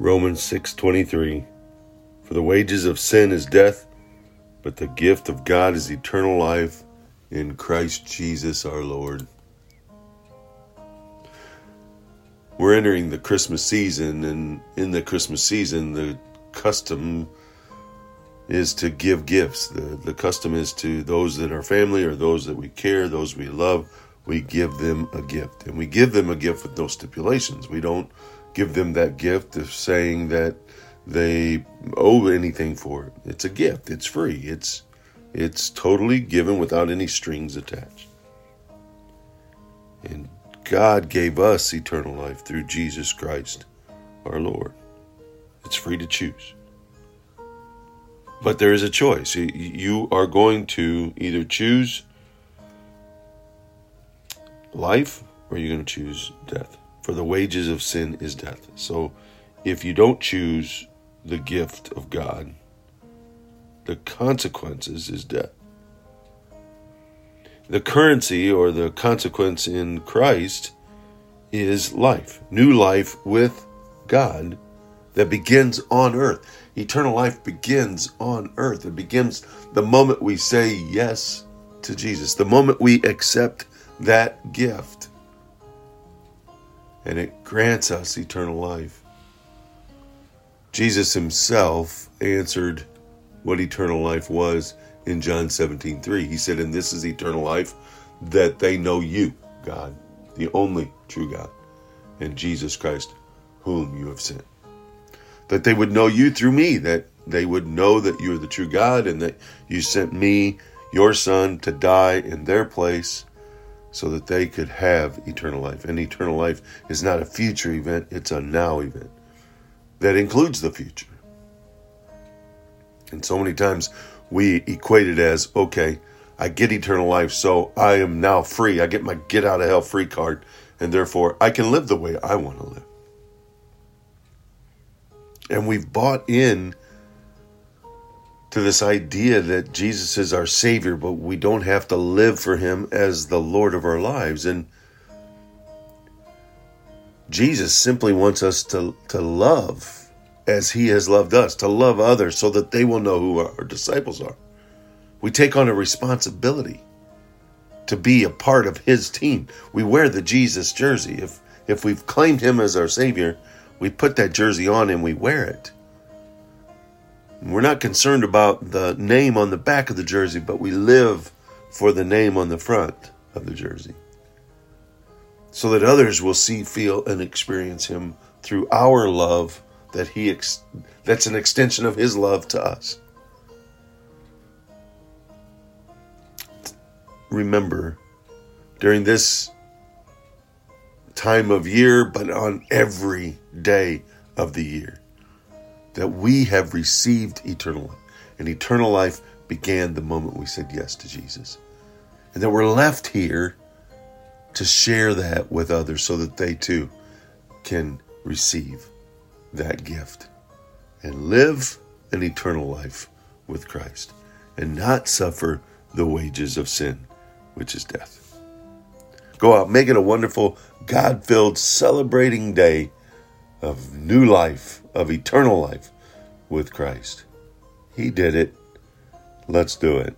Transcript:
Romans 6:23 For the wages of sin is death, but the gift of God is eternal life in Christ Jesus our Lord. We're entering the Christmas season and in the Christmas season the custom is to give gifts. The the custom is to those that are family or those that we care, those we love, we give them a gift. And we give them a gift with no stipulations. We don't give them that gift of saying that they owe anything for it. It's a gift. It's free. It's it's totally given without any strings attached. And God gave us eternal life through Jesus Christ, our Lord. It's free to choose. But there is a choice. You are going to either choose life or you're going to choose death for the wages of sin is death. So if you don't choose the gift of God, the consequences is death. The currency or the consequence in Christ is life, new life with God that begins on earth. Eternal life begins on earth. It begins the moment we say yes to Jesus, the moment we accept that gift and it grants us eternal life. Jesus himself answered what eternal life was in John 17 3. He said, And this is eternal life, that they know you, God, the only true God, and Jesus Christ, whom you have sent. That they would know you through me, that they would know that you are the true God, and that you sent me, your Son, to die in their place so that they could have eternal life. And eternal life is not a future event, it's a now event that includes the future. And so many times we equate it as okay, I get eternal life, so I am now free. I get my get out of hell free card, and therefore I can live the way I want to live. And we've bought in to this idea that Jesus is our Savior, but we don't have to live for Him as the Lord of our lives. And Jesus simply wants us to, to love as He has loved us, to love others so that they will know who our disciples are. We take on a responsibility to be a part of His team. We wear the Jesus jersey. If, if we've claimed Him as our Savior, we put that jersey on and we wear it. We're not concerned about the name on the back of the jersey, but we live for the name on the front of the jersey. So that others will see, feel, and experience Him through our love that He ex- that's an extension of His love to us. Remember, during this time of year, but on every day of the year, that we have received eternal life. And eternal life began the moment we said yes to Jesus. And that we're left here to share that with others so that they too can receive that gift and live an eternal life with Christ and not suffer the wages of sin, which is death. Go out, make it a wonderful, God filled, celebrating day of new life, of eternal life with Christ. He did it. Let's do it.